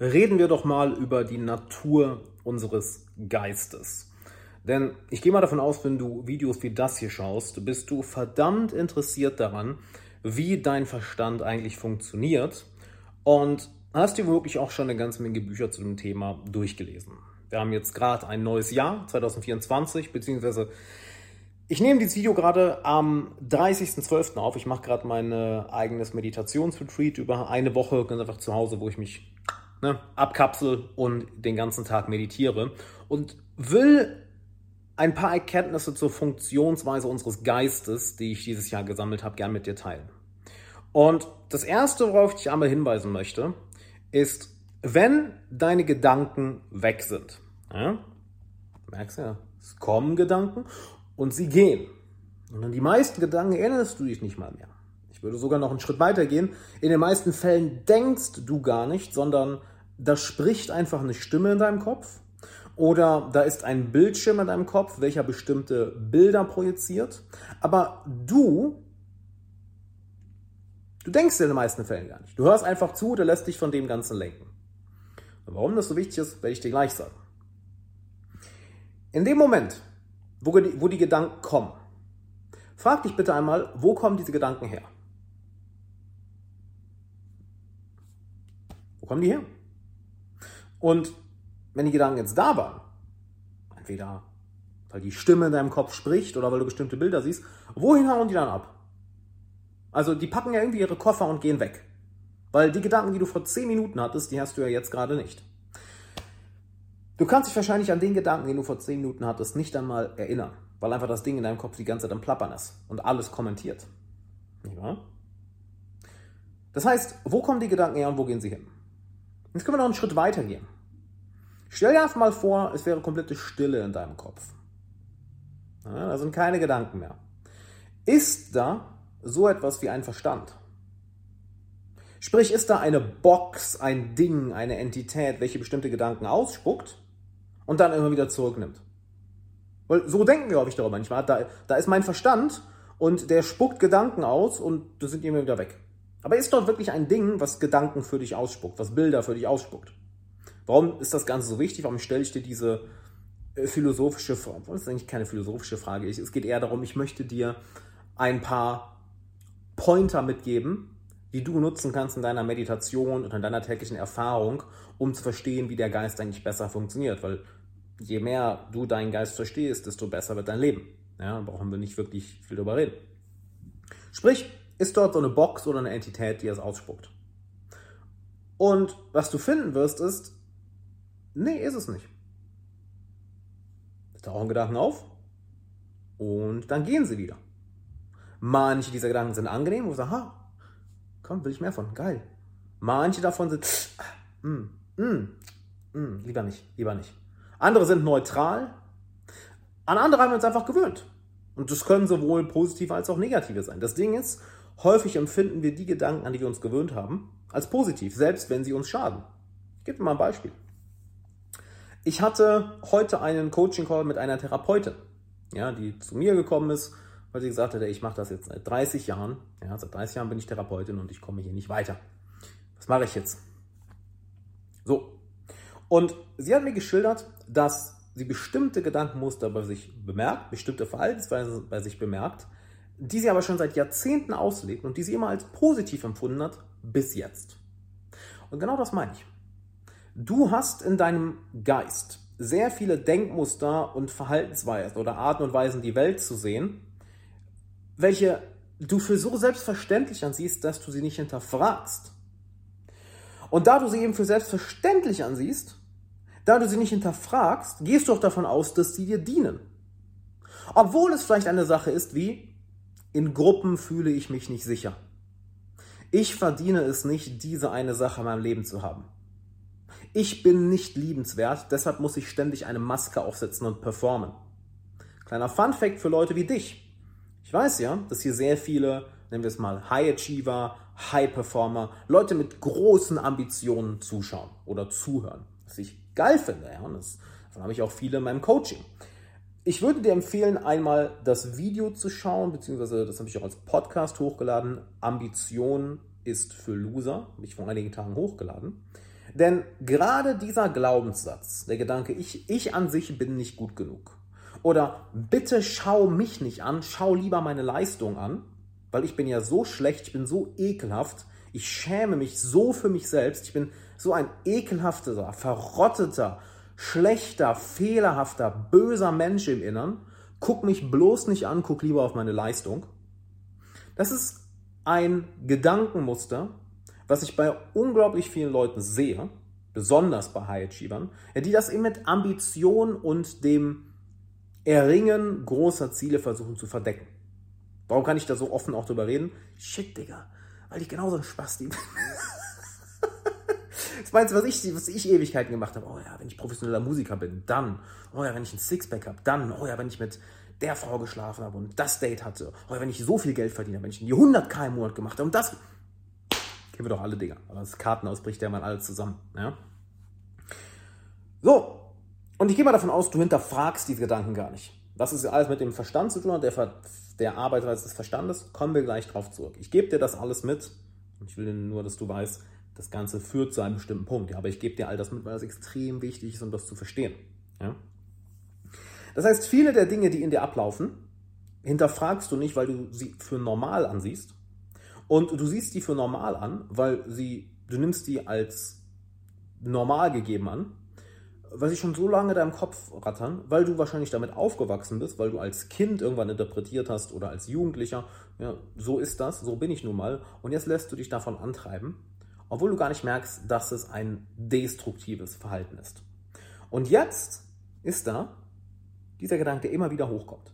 reden wir doch mal über die Natur unseres Geistes. Denn ich gehe mal davon aus, wenn du Videos wie das hier schaust, bist du verdammt interessiert daran, wie dein Verstand eigentlich funktioniert und hast dir wirklich auch schon eine ganze Menge Bücher zu dem Thema durchgelesen. Wir haben jetzt gerade ein neues Jahr, 2024, beziehungsweise ich nehme dieses Video gerade am 30.12. auf. Ich mache gerade mein eigenes Meditationsretreat über eine Woche ganz einfach zu Hause, wo ich mich ne, abkapsel und den ganzen Tag meditiere und will ein paar Erkenntnisse zur Funktionsweise unseres Geistes, die ich dieses Jahr gesammelt habe, gern mit dir teilen. Und das Erste, worauf ich einmal hinweisen möchte, ist, wenn deine Gedanken weg sind. Ja? Merkst du ja, es kommen Gedanken und sie gehen. Und an die meisten Gedanken erinnerst du dich nicht mal mehr. Ich würde sogar noch einen Schritt weiter gehen. In den meisten Fällen denkst du gar nicht, sondern da spricht einfach eine Stimme in deinem Kopf oder da ist ein Bildschirm in deinem Kopf, welcher bestimmte Bilder projiziert. Aber du, du denkst in den meisten Fällen gar nicht. Du hörst einfach zu, oder lässt dich von dem Ganzen lenken. Und warum das so wichtig ist, werde ich dir gleich sagen. In dem Moment, wo die, wo die Gedanken kommen, frag dich bitte einmal, wo kommen diese Gedanken her? Kommen die her? Und wenn die Gedanken jetzt da waren, entweder weil die Stimme in deinem Kopf spricht oder weil du bestimmte Bilder siehst, wohin hauen die dann ab? Also die packen ja irgendwie ihre Koffer und gehen weg. Weil die Gedanken, die du vor 10 Minuten hattest, die hast du ja jetzt gerade nicht. Du kannst dich wahrscheinlich an den Gedanken, den du vor 10 Minuten hattest, nicht einmal erinnern, weil einfach das Ding in deinem Kopf die ganze Zeit am Plappern ist und alles kommentiert. Wahr? Das heißt, wo kommen die Gedanken her und wo gehen sie hin? Jetzt können wir noch einen Schritt weiter gehen. Stell dir einfach mal vor, es wäre komplette Stille in deinem Kopf. Ja, da sind keine Gedanken mehr. Ist da so etwas wie ein Verstand? Sprich, ist da eine Box, ein Ding, eine Entität, welche bestimmte Gedanken ausspuckt und dann immer wieder zurücknimmt? Weil so denken wir häufig darüber manchmal. Da, da ist mein Verstand und der spuckt Gedanken aus und das sind immer wieder weg. Aber ist dort wirklich ein Ding, was Gedanken für dich ausspuckt, was Bilder für dich ausspuckt? Warum ist das Ganze so wichtig? Warum stelle ich dir diese äh, philosophische Frage? Das ist eigentlich keine philosophische Frage. Es geht eher darum, ich möchte dir ein paar Pointer mitgeben, die du nutzen kannst in deiner Meditation und in deiner täglichen Erfahrung, um zu verstehen, wie der Geist eigentlich besser funktioniert. Weil je mehr du deinen Geist verstehst, desto besser wird dein Leben. Ja, brauchen wir nicht wirklich viel darüber reden. Sprich, ist dort so eine Box oder eine Entität, die es ausspuckt. Und was du finden wirst, ist, nee, ist es nicht. Tauchen Gedanken auf und dann gehen sie wieder. Manche dieser Gedanken sind angenehm, wo du sagst, ha, komm, will ich mehr von, geil. Manche davon sind, mm, mm, mm, lieber nicht, lieber nicht. Andere sind neutral, an andere haben wir uns einfach gewöhnt. Und das können sowohl positive als auch negative sein. Das Ding ist, Häufig empfinden wir die Gedanken, an die wir uns gewöhnt haben, als positiv, selbst wenn sie uns schaden. Ich gebe mal ein Beispiel. Ich hatte heute einen Coaching-Call mit einer Therapeutin, ja, die zu mir gekommen ist, weil sie gesagt hat, ich mache das jetzt seit 30 Jahren. Ja, seit 30 Jahren bin ich Therapeutin und ich komme hier nicht weiter. Was mache ich jetzt? So. Und sie hat mir geschildert, dass sie bestimmte Gedankenmuster bei sich bemerkt, bestimmte Verhaltensweisen bei sich bemerkt, die sie aber schon seit Jahrzehnten auslebt und die sie immer als positiv empfunden hat, bis jetzt. Und genau das meine ich. Du hast in deinem Geist sehr viele Denkmuster und Verhaltensweisen oder Arten und Weisen, die Welt zu sehen, welche du für so selbstverständlich ansiehst, dass du sie nicht hinterfragst. Und da du sie eben für selbstverständlich ansiehst, da du sie nicht hinterfragst, gehst du auch davon aus, dass sie dir dienen. Obwohl es vielleicht eine Sache ist wie, in Gruppen fühle ich mich nicht sicher. Ich verdiene es nicht, diese eine Sache in meinem Leben zu haben. Ich bin nicht liebenswert, deshalb muss ich ständig eine Maske aufsetzen und performen. Kleiner Fun Fact für Leute wie dich. Ich weiß ja, dass hier sehr viele, nennen wir es mal High Achiever, High Performer, Leute mit großen Ambitionen zuschauen oder zuhören. Was ich geil finde, ja. Und das, davon habe ich auch viele in meinem Coaching. Ich würde dir empfehlen, einmal das Video zu schauen, beziehungsweise das habe ich auch als Podcast hochgeladen. Ambition ist für Loser, habe ich vor einigen Tagen hochgeladen. Denn gerade dieser Glaubenssatz, der Gedanke, ich, ich an sich bin nicht gut genug. Oder bitte schau mich nicht an, schau lieber meine Leistung an, weil ich bin ja so schlecht, ich bin so ekelhaft, ich schäme mich so für mich selbst, ich bin so ein ekelhafter, verrotteter, schlechter, fehlerhafter, böser Mensch im Innern. Guck mich bloß nicht an, guck lieber auf meine Leistung. Das ist ein Gedankenmuster, was ich bei unglaublich vielen Leuten sehe, besonders bei High Achievern, die das eben mit Ambition und dem Erringen großer Ziele versuchen zu verdecken. Warum kann ich da so offen auch drüber reden? Shit, Digga, weil ich genauso ein Spasti bin. Das meinst du, was ich, was ich Ewigkeiten gemacht habe? Oh ja, wenn ich professioneller Musiker bin, dann. Oh ja, wenn ich ein Sixpack habe, dann. Oh ja, wenn ich mit der Frau geschlafen habe und das Date hatte. Oh ja, wenn ich so viel Geld verdiene, wenn ich die 100k im Monat gemacht habe und das. Kennen wir doch alle Dinger. Aber das Karten ausbricht ja mal alle zusammen. Ja? So. Und ich gehe mal davon aus, du hinterfragst diese Gedanken gar nicht. Das ist alles mit dem Verstand zu tun hat, der, Ver der Arbeitsweise des Verstandes. Kommen wir gleich drauf zurück. Ich gebe dir das alles mit. Und ich will nur, dass du weißt, das Ganze führt zu einem bestimmten Punkt. Ja, aber ich gebe dir all das mit, weil das extrem wichtig ist, um das zu verstehen. Ja? Das heißt, viele der Dinge, die in dir ablaufen, hinterfragst du nicht, weil du sie für normal ansiehst. Und du siehst die für normal an, weil sie, du nimmst die als normal gegeben an, weil sie schon so lange in deinem Kopf rattern, weil du wahrscheinlich damit aufgewachsen bist, weil du als Kind irgendwann interpretiert hast oder als Jugendlicher, ja, so ist das, so bin ich nun mal. Und jetzt lässt du dich davon antreiben obwohl du gar nicht merkst, dass es ein destruktives Verhalten ist. Und jetzt ist da dieser Gedanke, der immer wieder hochkommt.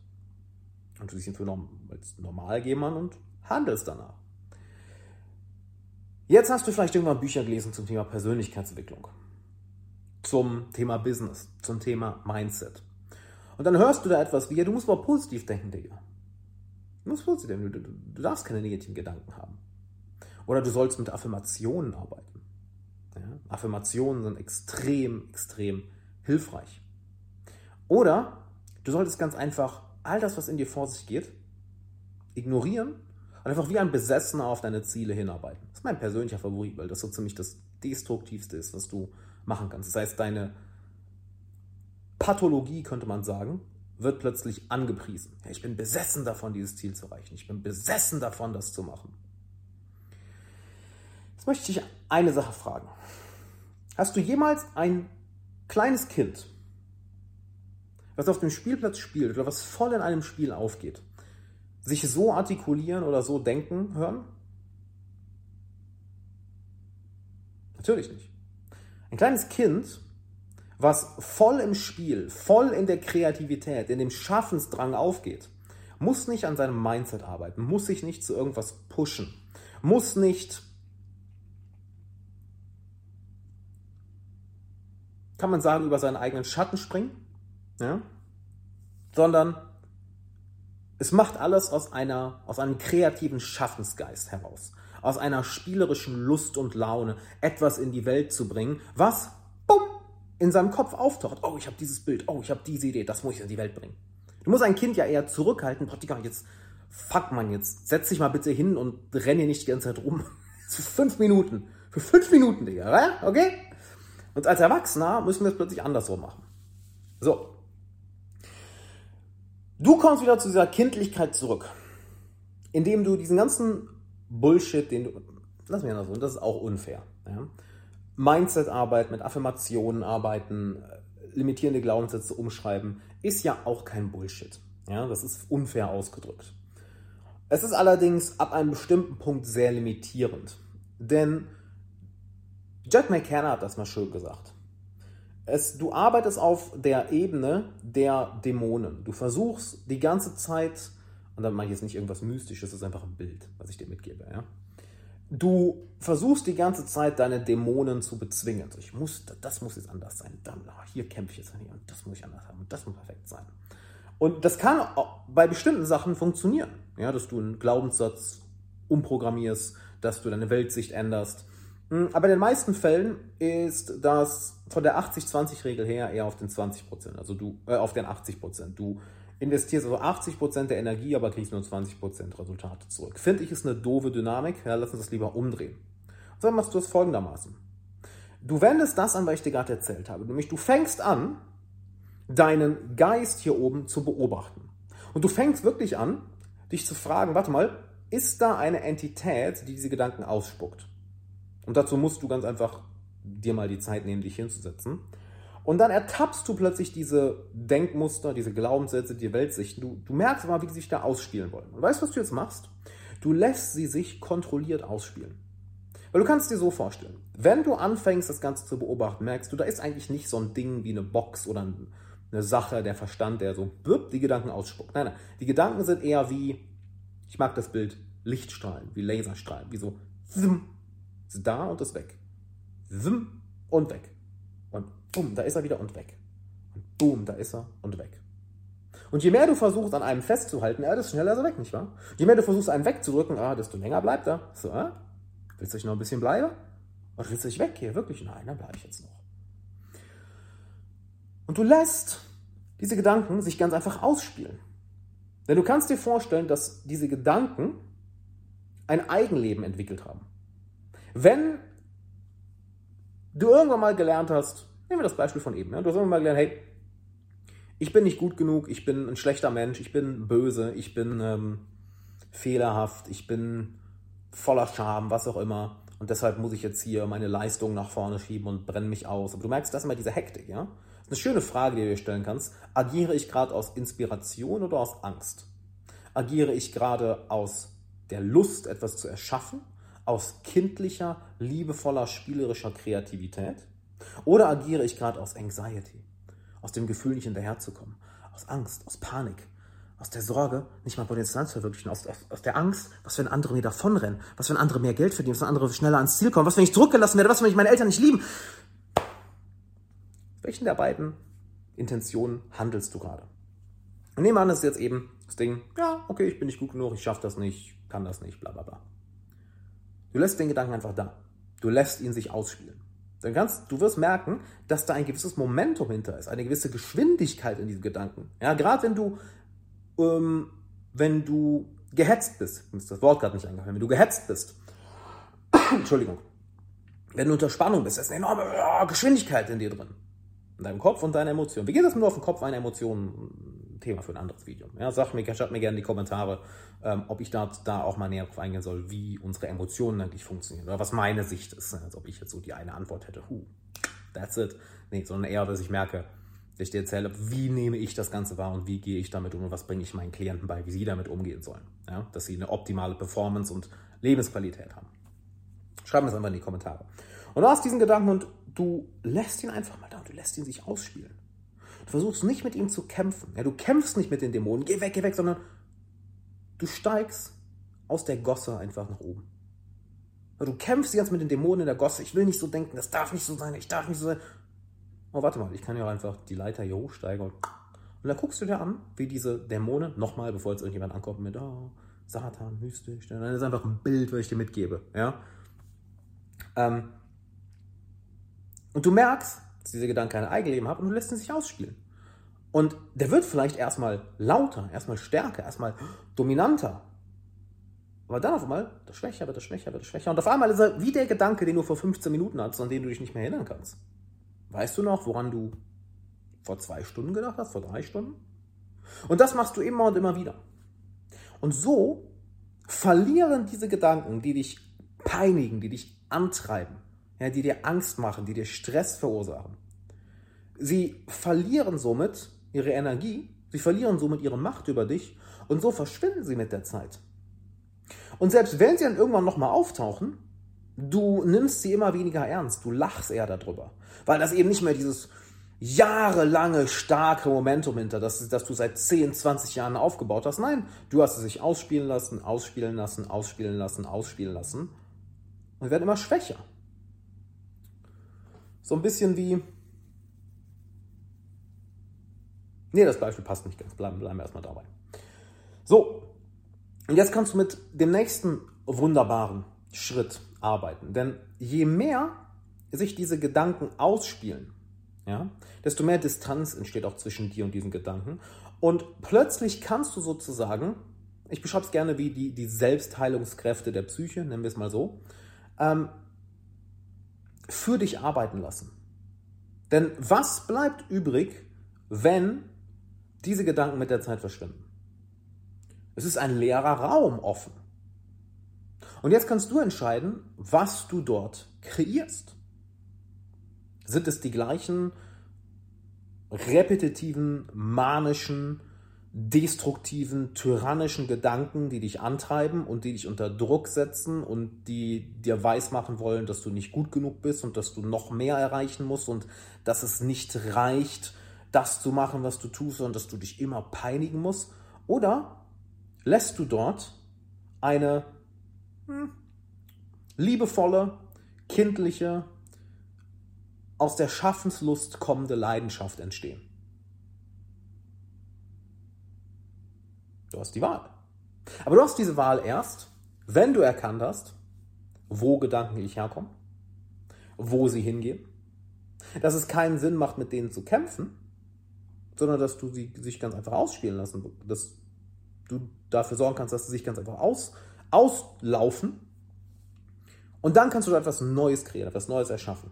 Und du siehst ihn für normal geben und handelst danach. Jetzt hast du vielleicht irgendwann Bücher gelesen zum Thema Persönlichkeitsentwicklung, zum Thema Business, zum Thema Mindset. Und dann hörst du da etwas wie, ja, du musst mal positiv denken, Digga. Du musst positiv denken, du, du, du darfst keine negativen Gedanken haben. Oder du sollst mit Affirmationen arbeiten. Ja? Affirmationen sind extrem, extrem hilfreich. Oder du solltest ganz einfach all das, was in dir vor sich geht, ignorieren und einfach wie ein Besessener auf deine Ziele hinarbeiten. Das ist mein persönlicher Favorit, weil das so ziemlich das Destruktivste ist, was du machen kannst. Das heißt, deine Pathologie, könnte man sagen, wird plötzlich angepriesen. Ich bin besessen davon, dieses Ziel zu erreichen. Ich bin besessen davon, das zu machen. Möchte ich eine Sache fragen. Hast du jemals ein kleines Kind, was auf dem Spielplatz spielt oder was voll in einem Spiel aufgeht, sich so artikulieren oder so denken hören? Natürlich nicht. Ein kleines Kind, was voll im Spiel, voll in der Kreativität, in dem Schaffensdrang aufgeht, muss nicht an seinem Mindset arbeiten, muss sich nicht zu irgendwas pushen, muss nicht kann man sagen, über seinen eigenen Schatten springen, ja? sondern es macht alles aus, einer, aus einem kreativen Schaffensgeist heraus, aus einer spielerischen Lust und Laune, etwas in die Welt zu bringen, was bumm, in seinem Kopf auftaucht. Oh, ich habe dieses Bild, oh, ich habe diese Idee, das muss ich in die Welt bringen. Du musst ein Kind ja eher zurückhalten, Digga, jetzt, fuck man, jetzt setz dich mal bitte hin und renne nicht die ganze Zeit rum. Für fünf Minuten. Für fünf Minuten, Digga, okay? Und als Erwachsener müssen wir es plötzlich andersrum machen. So. Du kommst wieder zu dieser Kindlichkeit zurück, indem du diesen ganzen Bullshit, den du. Lass mich anders so, das ist auch unfair. Ja? Mindset-Arbeit, mit Affirmationen arbeiten, limitierende Glaubenssätze umschreiben, ist ja auch kein Bullshit. Ja? Das ist unfair ausgedrückt. Es ist allerdings ab einem bestimmten Punkt sehr limitierend. Denn Jack McKenna hat das mal schön gesagt. Es, du arbeitest auf der Ebene der Dämonen. Du versuchst die ganze Zeit, und dann mache ich jetzt nicht irgendwas Mystisches, das ist einfach ein Bild, was ich dir mitgebe. Ja? Du versuchst die ganze Zeit, deine Dämonen zu bezwingen. Ich muss, das muss jetzt anders sein. Dann, oh, hier kämpfe ich jetzt und das muss ich anders haben und das muss perfekt sein. Und das kann bei bestimmten Sachen funktionieren. Ja, dass du einen Glaubenssatz umprogrammierst, dass du deine Weltsicht änderst aber in den meisten Fällen ist das von der 80-20-Regel her eher auf den 20 Prozent, also du, äh, auf den 80 Prozent. Du investierst also 80 Prozent der Energie, aber kriegst nur 20 Prozent Resultate zurück. Finde ich, ist eine doofe Dynamik. Ja, lass uns das lieber umdrehen. Und dann machst du es folgendermaßen. Du wendest das an, was ich dir gerade erzählt habe. Nämlich du fängst an, deinen Geist hier oben zu beobachten. Und du fängst wirklich an, dich zu fragen, warte mal, ist da eine Entität, die diese Gedanken ausspuckt? Und dazu musst du ganz einfach dir mal die Zeit nehmen, dich hinzusetzen. Und dann ertappst du plötzlich diese Denkmuster, diese Glaubenssätze, die Weltsichten. Du, du merkst mal, wie die sich da ausspielen wollen. Und weißt du, was du jetzt machst? Du lässt sie sich kontrolliert ausspielen. Weil du kannst dir so vorstellen, wenn du anfängst, das Ganze zu beobachten, merkst du, da ist eigentlich nicht so ein Ding wie eine Box oder eine Sache, der Verstand, der so die Gedanken ausspuckt. Nein, nein, die Gedanken sind eher wie, ich mag das Bild, Lichtstrahlen, wie Laserstrahlen, wie so, ist da und ist weg. und weg. Und bumm, da ist er wieder und weg. Und boom, da ist er und weg. Und je mehr du versuchst, an einem festzuhalten, ja, desto schneller ist er weg, nicht wahr? Je mehr du versuchst, einen wegzudrücken, ah, desto länger bleibt er. So, ah, willst du noch ein bisschen bleiben? Oder willst du dich weg hier? Wirklich? Nein, dann bleibe ich jetzt noch. Und du lässt diese Gedanken sich ganz einfach ausspielen. Denn du kannst dir vorstellen, dass diese Gedanken ein Eigenleben entwickelt haben. Wenn du irgendwann mal gelernt hast, nehmen wir das Beispiel von eben, ja, du hast irgendwann mal gelernt, hey, ich bin nicht gut genug, ich bin ein schlechter Mensch, ich bin böse, ich bin ähm, fehlerhaft, ich bin voller Scham, was auch immer. Und deshalb muss ich jetzt hier meine Leistung nach vorne schieben und brenne mich aus. Aber du merkst, das ist immer diese Hektik, ja? Das ist eine schöne Frage, die du dir stellen kannst. Agiere ich gerade aus Inspiration oder aus Angst? Agiere ich gerade aus der Lust, etwas zu erschaffen? Aus kindlicher, liebevoller, spielerischer Kreativität? Oder agiere ich gerade aus Anxiety? aus dem Gefühl nicht hinterherzukommen, aus Angst, aus Panik, aus der Sorge, nicht mal Potenzial zu verwirklichen, aus, aus, aus, der Angst, was wenn andere mir davonrennen, was wenn andere mehr Geld verdienen, was wenn andere schneller ans Ziel kommen, was wenn ich zurückgelassen werde, was wenn ich meine Eltern nicht lieben. Welchen der beiden Intentionen handelst du gerade? Nehmen wir an, das ist jetzt eben das Ding, ja, okay, ich bin nicht gut genug, ich schaffe das nicht, kann das nicht, bla bla bla. Du lässt den Gedanken einfach da. Du lässt ihn sich ausspielen dann kannst du wirst merken, dass da ein gewisses Momentum hinter ist, eine gewisse Geschwindigkeit in diesem Gedanken. Ja, gerade wenn du, ähm, wenn du gehetzt bist, ist das Wort gerade nicht eingefallen, wenn du gehetzt bist, Entschuldigung, wenn du unter Spannung bist, ist eine enorme oh, Geschwindigkeit in dir drin. In deinem Kopf und deiner Emotion. Wie geht das nur auf den Kopf einer Emotion? Thema für ein anderes Video. Ja, sag mir, schreibt mir gerne in die Kommentare, ähm, ob ich da, da auch mal näher drauf eingehen soll, wie unsere Emotionen eigentlich funktionieren oder was meine Sicht ist, als ob ich jetzt so die eine Antwort hätte. Huh, that's it. Nee, sondern eher, dass ich merke, dass ich dir erzähle, wie nehme ich das Ganze wahr und wie gehe ich damit um und was bringe ich meinen Klienten bei, wie sie damit umgehen sollen. Ja, dass sie eine optimale Performance und Lebensqualität haben. Schreib mir das einfach in die Kommentare. Und du hast diesen Gedanken und du lässt ihn einfach mal da, du lässt ihn sich ausspielen. Du versuchst nicht mit ihm zu kämpfen. Ja, du kämpfst nicht mit den Dämonen, geh weg, geh weg, sondern du steigst aus der Gosse einfach nach oben. Du kämpfst jetzt mit den Dämonen in der Gosse. Ich will nicht so denken, das darf nicht so sein, ich darf nicht so sein. Oh, warte mal, ich kann ja auch einfach die Leiter hier hochsteigen. Und, und dann guckst du dir an, wie diese Dämonen, nochmal, bevor jetzt irgendjemand ankommt mit, oh, Satan, mystisch. Dann ist einfach ein Bild, was ich dir mitgebe. Ja? Ähm, und du merkst, dass dieser Gedanke kein Eigenleben hat und du lässt ihn sich ausspielen. Und der wird vielleicht erstmal lauter, erstmal stärker, erstmal dominanter. Aber dann auf einmal, das schwächer wird, das schwächer wird, das schwächer. Und auf einmal ist er wie der Gedanke, den du vor 15 Minuten hattest, an den du dich nicht mehr erinnern kannst. Weißt du noch, woran du vor zwei Stunden gedacht hast, vor drei Stunden? Und das machst du immer und immer wieder. Und so verlieren diese Gedanken, die dich peinigen, die dich antreiben, ja, die dir Angst machen, die dir Stress verursachen. Sie verlieren somit ihre Energie, sie verlieren somit ihre Macht über dich und so verschwinden sie mit der Zeit. Und selbst wenn sie dann irgendwann nochmal auftauchen, du nimmst sie immer weniger ernst, du lachst eher darüber, weil das eben nicht mehr dieses jahrelange starke Momentum hinter, das, das du seit 10, 20 Jahren aufgebaut hast. Nein, du hast es sich ausspielen lassen, ausspielen lassen, ausspielen lassen, ausspielen lassen und werden immer schwächer. So ein bisschen wie. Nee, das Beispiel passt nicht ganz. Bleiben, bleiben wir erstmal dabei. So, und jetzt kannst du mit dem nächsten wunderbaren Schritt arbeiten. Denn je mehr sich diese Gedanken ausspielen, ja, desto mehr Distanz entsteht auch zwischen dir und diesen Gedanken. Und plötzlich kannst du sozusagen, ich beschreibe es gerne wie die, die Selbstheilungskräfte der Psyche, nennen wir es mal so, ähm, für dich arbeiten lassen. Denn was bleibt übrig, wenn diese Gedanken mit der Zeit verschwinden? Es ist ein leerer Raum offen. Und jetzt kannst du entscheiden, was du dort kreierst. Sind es die gleichen repetitiven, manischen, destruktiven, tyrannischen Gedanken, die dich antreiben und die dich unter Druck setzen und die dir weismachen wollen, dass du nicht gut genug bist und dass du noch mehr erreichen musst und dass es nicht reicht, das zu machen, was du tust, sondern dass du dich immer peinigen musst? Oder lässt du dort eine hm, liebevolle, kindliche, aus der Schaffenslust kommende Leidenschaft entstehen? Du hast die Wahl. Aber du hast diese Wahl erst, wenn du erkannt hast, wo Gedanken ich herkommen, wo sie hingehen, dass es keinen Sinn macht, mit denen zu kämpfen, sondern dass du sie sich ganz einfach ausspielen lassen, dass du dafür sorgen kannst, dass sie sich ganz einfach aus, auslaufen. Und dann kannst du etwas Neues kreieren, etwas Neues erschaffen.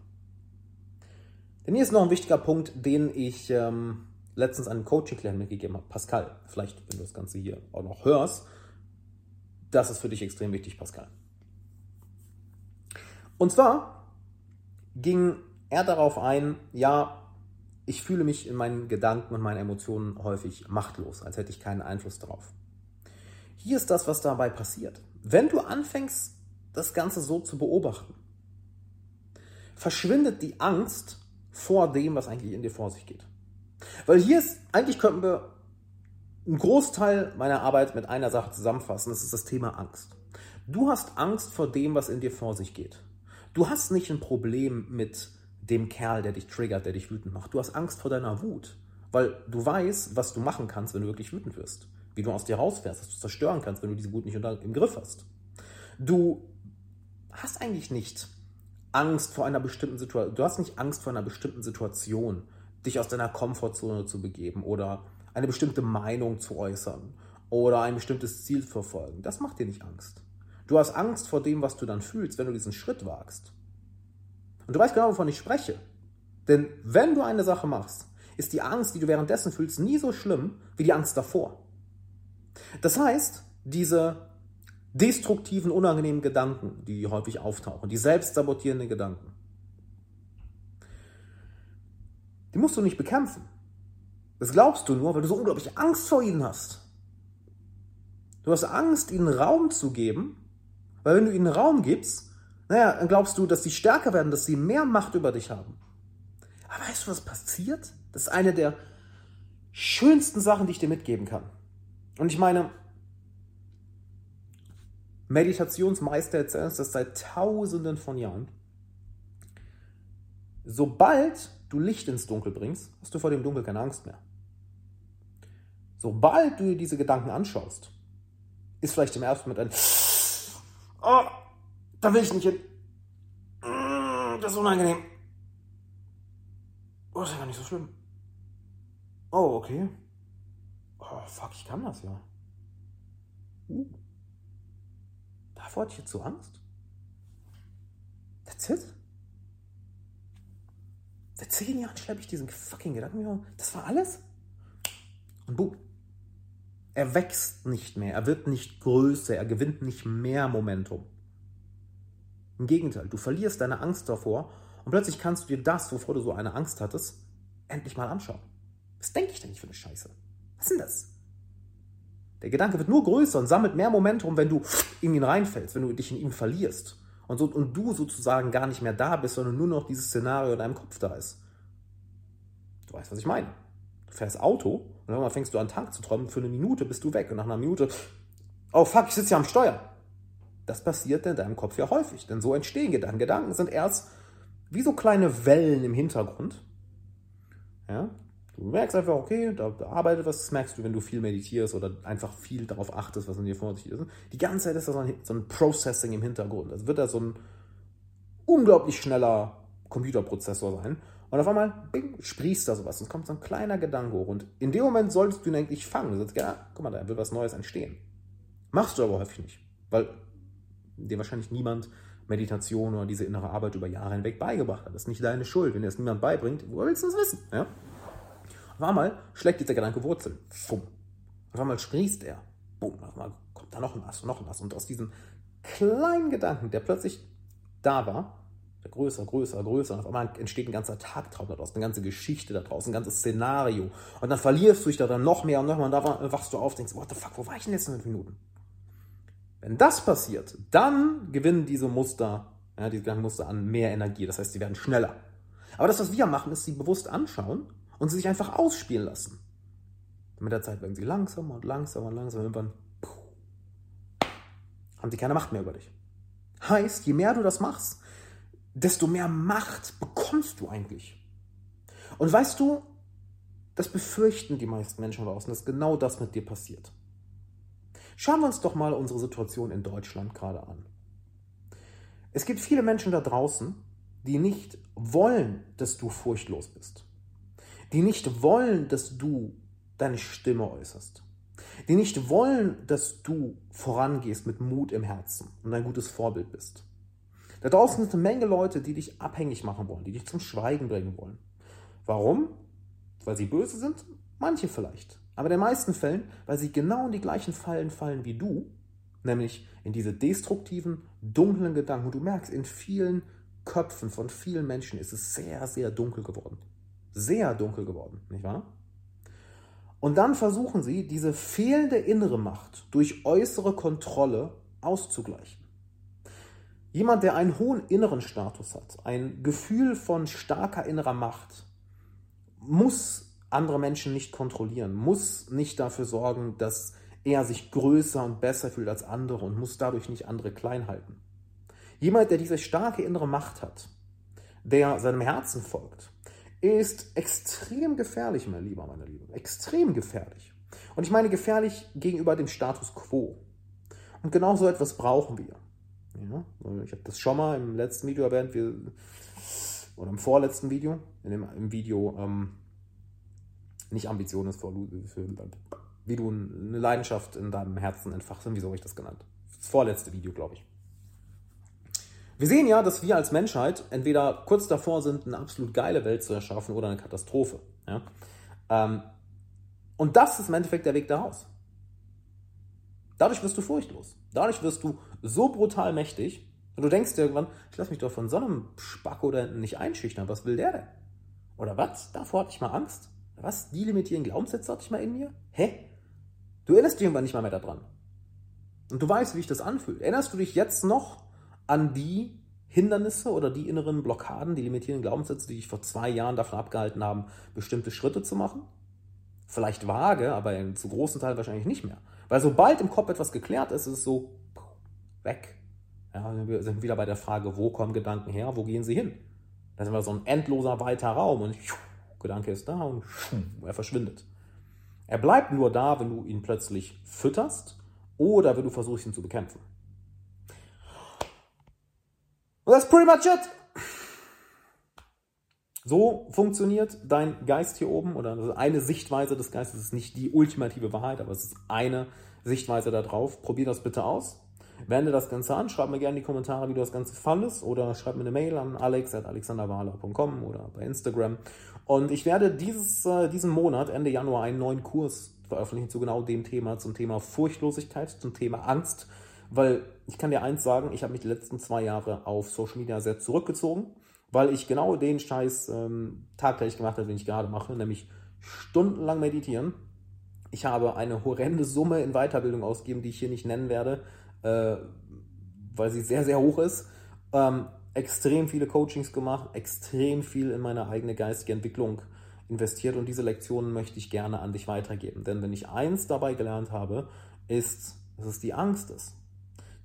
Denn hier ist noch ein wichtiger Punkt, den ich ähm, letztens einem Coaching-Klienten mitgegeben habe, Pascal, vielleicht, wenn du das Ganze hier auch noch hörst, das ist für dich extrem wichtig, Pascal. Und zwar ging er darauf ein, ja, ich fühle mich in meinen Gedanken und meinen Emotionen häufig machtlos, als hätte ich keinen Einfluss darauf. Hier ist das, was dabei passiert. Wenn du anfängst, das Ganze so zu beobachten, verschwindet die Angst vor dem, was eigentlich in dir vor sich geht. Weil hier ist, eigentlich könnten wir einen Großteil meiner Arbeit mit einer Sache zusammenfassen. Das ist das Thema Angst. Du hast Angst vor dem, was in dir vor sich geht. Du hast nicht ein Problem mit dem Kerl, der dich triggert, der dich wütend macht. Du hast Angst vor deiner Wut, weil du weißt, was du machen kannst, wenn du wirklich wütend wirst. Wie du aus dir rausfährst, dass du zerstören kannst, wenn du diese Wut nicht unter, im Griff hast. Du hast eigentlich nicht Angst vor einer bestimmten Situation. Du hast nicht Angst vor einer bestimmten Situation dich aus deiner Komfortzone zu begeben oder eine bestimmte Meinung zu äußern oder ein bestimmtes Ziel zu verfolgen. Das macht dir nicht Angst. Du hast Angst vor dem, was du dann fühlst, wenn du diesen Schritt wagst. Und du weißt genau, wovon ich spreche. Denn wenn du eine Sache machst, ist die Angst, die du währenddessen fühlst, nie so schlimm wie die Angst davor. Das heißt, diese destruktiven, unangenehmen Gedanken, die häufig auftauchen, die selbstsabotierenden Gedanken, Die musst du nicht bekämpfen. Das glaubst du nur, weil du so unglaublich Angst vor ihnen hast. Du hast Angst, ihnen Raum zu geben, weil wenn du ihnen Raum gibst, naja, dann glaubst du, dass sie stärker werden, dass sie mehr Macht über dich haben. Aber weißt du, was passiert? Das ist eine der schönsten Sachen, die ich dir mitgeben kann. Und ich meine, Meditationsmeister erzählen uns das seit tausenden von Jahren. Sobald du Licht ins Dunkel bringst, hast du vor dem Dunkel keine Angst mehr. Sobald du dir diese Gedanken anschaust, ist vielleicht im ersten Moment ein Oh, da will ich nicht hin. Mm, das ist unangenehm. Oh, ist ja gar nicht so schlimm. Oh, okay. Oh, fuck, ich kann das ja. Uh. Davor hatte ich jetzt so Angst. That's it. Seit zehn Jahren schleppe ich diesen fucking Gedanken. Das war alles? Und boom. Er wächst nicht mehr, er wird nicht größer, er gewinnt nicht mehr Momentum. Im Gegenteil, du verlierst deine Angst davor und plötzlich kannst du dir das, wovor du so eine Angst hattest, endlich mal anschauen. Was denke ich denn nicht für eine Scheiße? Was ist denn das? Der Gedanke wird nur größer und sammelt mehr Momentum, wenn du in ihn reinfällst, wenn du dich in ihn verlierst und, so, und du sozusagen gar nicht mehr da bist, sondern nur noch dieses Szenario in deinem Kopf da ist. Du weißt, was ich meine. Du fährst Auto und irgendwann fängst du an, Tank zu träumen, für eine Minute bist du weg und nach einer Minute, oh fuck, ich sitze ja am Steuer. Das passiert in deinem Kopf ja häufig, denn so entstehen Gedanken. Gedanken sind erst wie so kleine Wellen im Hintergrund. Ja? Du merkst einfach, okay, da, da, arbeitet was, das merkst du, wenn du viel meditierst oder einfach viel darauf achtest, was in dir vor sich ist. Die ganze Zeit ist da so ein, so ein Processing im Hintergrund. Das wird da so ein unglaublich schneller Computerprozessor sein. Und auf einmal, bing, sprießt da sowas. Und es kommt so ein kleiner Gedanke hoch. Und in dem Moment solltest du ihn eigentlich fangen. Du sagst, ja, guck mal, da wird was Neues entstehen. Machst du aber häufig nicht. Weil dir wahrscheinlich niemand Meditation oder diese innere Arbeit über Jahre hinweg beigebracht hat. Das ist nicht deine Schuld. Wenn dir das niemand beibringt, woher willst du es wissen? Ja? Auf einmal schlägt dieser Gedanke Wurzeln. Fumm. Auf einmal sprießt er. Bumm. Auf einmal kommt da noch ein Ast, noch ein Ast. Und aus diesem kleinen Gedanken, der plötzlich da war, größer, größer, größer. Und auf einmal entsteht ein ganzer Tagtraum daraus, eine ganze Geschichte daraus, ein ganzes Szenario. Und dann verlierst du dich da dann noch mehr und noch mehr. Und da wachst du auf, denkst, what the fuck, wo war ich in den letzten fünf Minuten? Wenn das passiert, dann gewinnen diese Muster, ja, diese Muster an mehr Energie. Das heißt, sie werden schneller. Aber das, was wir machen, ist sie bewusst anschauen und sie sich einfach ausspielen lassen. Mit der Zeit werden sie langsamer und langsamer und langsamer. Irgendwann haben sie keine Macht mehr über dich. Heißt, je mehr du das machst, desto mehr Macht bekommst du eigentlich. Und weißt du, das befürchten die meisten Menschen draußen, dass genau das mit dir passiert. Schauen wir uns doch mal unsere Situation in Deutschland gerade an. Es gibt viele Menschen da draußen, die nicht wollen, dass du furchtlos bist. Die nicht wollen, dass du deine Stimme äußerst. Die nicht wollen, dass du vorangehst mit Mut im Herzen und ein gutes Vorbild bist. Da draußen sind eine Menge Leute, die dich abhängig machen wollen, die dich zum Schweigen bringen wollen. Warum? Weil sie böse sind? Manche vielleicht. Aber in den meisten Fällen, weil sie genau in die gleichen Fallen fallen wie du, nämlich in diese destruktiven, dunklen Gedanken. Und du merkst, in vielen Köpfen von vielen Menschen ist es sehr, sehr dunkel geworden. Sehr dunkel geworden, nicht wahr? Und dann versuchen sie, diese fehlende innere Macht durch äußere Kontrolle auszugleichen. Jemand, der einen hohen inneren Status hat, ein Gefühl von starker innerer Macht, muss andere Menschen nicht kontrollieren, muss nicht dafür sorgen, dass er sich größer und besser fühlt als andere und muss dadurch nicht andere klein halten. Jemand, der diese starke innere Macht hat, der seinem Herzen folgt, ist extrem gefährlich, mein Lieber, meine Liebe. Extrem gefährlich. Und ich meine gefährlich gegenüber dem Status quo. Und genau so etwas brauchen wir. Ja, ich habe das schon mal im letzten Video erwähnt, wir, oder im vorletzten Video, in dem, im Video ähm, nicht Ambition ist für, für, wie du eine Leidenschaft in deinem Herzen entfachst. Wieso habe ich das genannt? Das vorletzte Video, glaube ich. Wir sehen ja, dass wir als Menschheit entweder kurz davor sind, eine absolut geile Welt zu erschaffen oder eine Katastrophe. Ja? Ähm, und das ist im Endeffekt der Weg daraus. Dadurch wirst du furchtlos. Dadurch wirst du so brutal mächtig und du denkst dir irgendwann, ich lasse mich doch von so einem Spacko da hinten nicht einschüchtern. Was will der denn? Oder was? Davor hatte ich mal Angst. Was? Die limitieren Glaubenssätze hatte ich mal in mir? Hä? Du erinnerst dich irgendwann nicht mal mehr daran. Und du weißt, wie ich das anfühlt. Erinnerst du dich jetzt noch an die Hindernisse oder die inneren Blockaden, die limitierenden Glaubenssätze, die dich vor zwei Jahren davon abgehalten haben, bestimmte Schritte zu machen? Vielleicht vage, aber in zu großen Teilen wahrscheinlich nicht mehr. Weil sobald im Kopf etwas geklärt ist, ist es so weg. Ja, wir sind wieder bei der Frage, wo kommen Gedanken her, wo gehen sie hin? Da sind wir so ein endloser weiter Raum und Gedanke ist da und er verschwindet. Er bleibt nur da, wenn du ihn plötzlich fütterst oder wenn du versuchst, ihn zu bekämpfen. Und ist pretty much it. So funktioniert dein Geist hier oben oder eine Sichtweise des Geistes ist nicht die ultimative Wahrheit, aber es ist eine Sichtweise darauf. Probier das bitte aus. Wende das Ganze an, schreib mir gerne in die Kommentare, wie du das Ganze fandest oder schreib mir eine Mail an alex.alexanderwahler.com oder bei Instagram. Und ich werde dieses, äh, diesen Monat, Ende Januar, einen neuen Kurs veröffentlichen zu genau dem Thema, zum Thema Furchtlosigkeit, zum Thema Angst. Weil ich kann dir eins sagen, ich habe mich die letzten zwei Jahre auf Social Media sehr zurückgezogen weil ich genau den Scheiß ähm, tagtäglich gemacht habe, den ich gerade mache, nämlich stundenlang meditieren. Ich habe eine horrende Summe in Weiterbildung ausgegeben, die ich hier nicht nennen werde, äh, weil sie sehr, sehr hoch ist. Ähm, extrem viele Coachings gemacht, extrem viel in meine eigene geistige Entwicklung investiert und diese Lektionen möchte ich gerne an dich weitergeben. Denn wenn ich eins dabei gelernt habe, ist, dass es die Angst ist.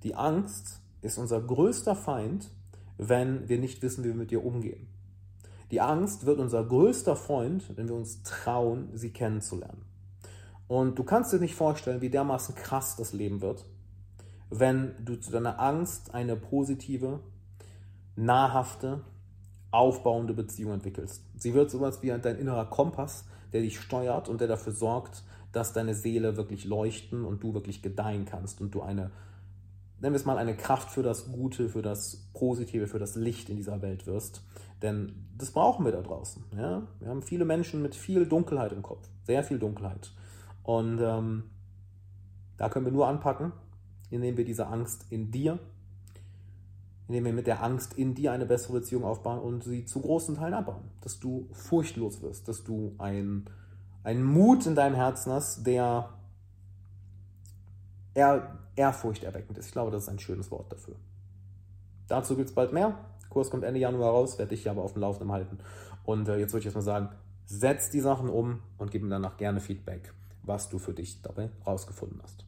Die Angst ist unser größter Feind wenn wir nicht wissen, wie wir mit ihr umgehen. Die Angst wird unser größter Freund, wenn wir uns trauen, sie kennenzulernen. Und du kannst dir nicht vorstellen, wie dermaßen krass das Leben wird, wenn du zu deiner Angst eine positive, nahrhafte, aufbauende Beziehung entwickelst. Sie wird sowas wie dein innerer Kompass, der dich steuert und der dafür sorgt, dass deine Seele wirklich leuchten und du wirklich gedeihen kannst und du eine nennen wir es mal, eine Kraft für das Gute, für das Positive, für das Licht in dieser Welt wirst. Denn das brauchen wir da draußen. Ja? Wir haben viele Menschen mit viel Dunkelheit im Kopf, sehr viel Dunkelheit. Und ähm, da können wir nur anpacken, indem wir diese Angst in dir, indem wir mit der Angst in dir eine bessere Beziehung aufbauen und sie zu großen Teilen abbauen. Dass du furchtlos wirst, dass du ein, einen Mut in deinem Herzen hast, der eher ehrfurchterweckend ist. Ich glaube, das ist ein schönes Wort dafür. Dazu gibt es bald mehr. Kurs kommt Ende Januar raus, werde ich aber auf dem Laufenden halten. Und äh, jetzt würde ich erstmal sagen, setz die Sachen um und gib mir danach gerne Feedback, was du für dich dabei rausgefunden hast.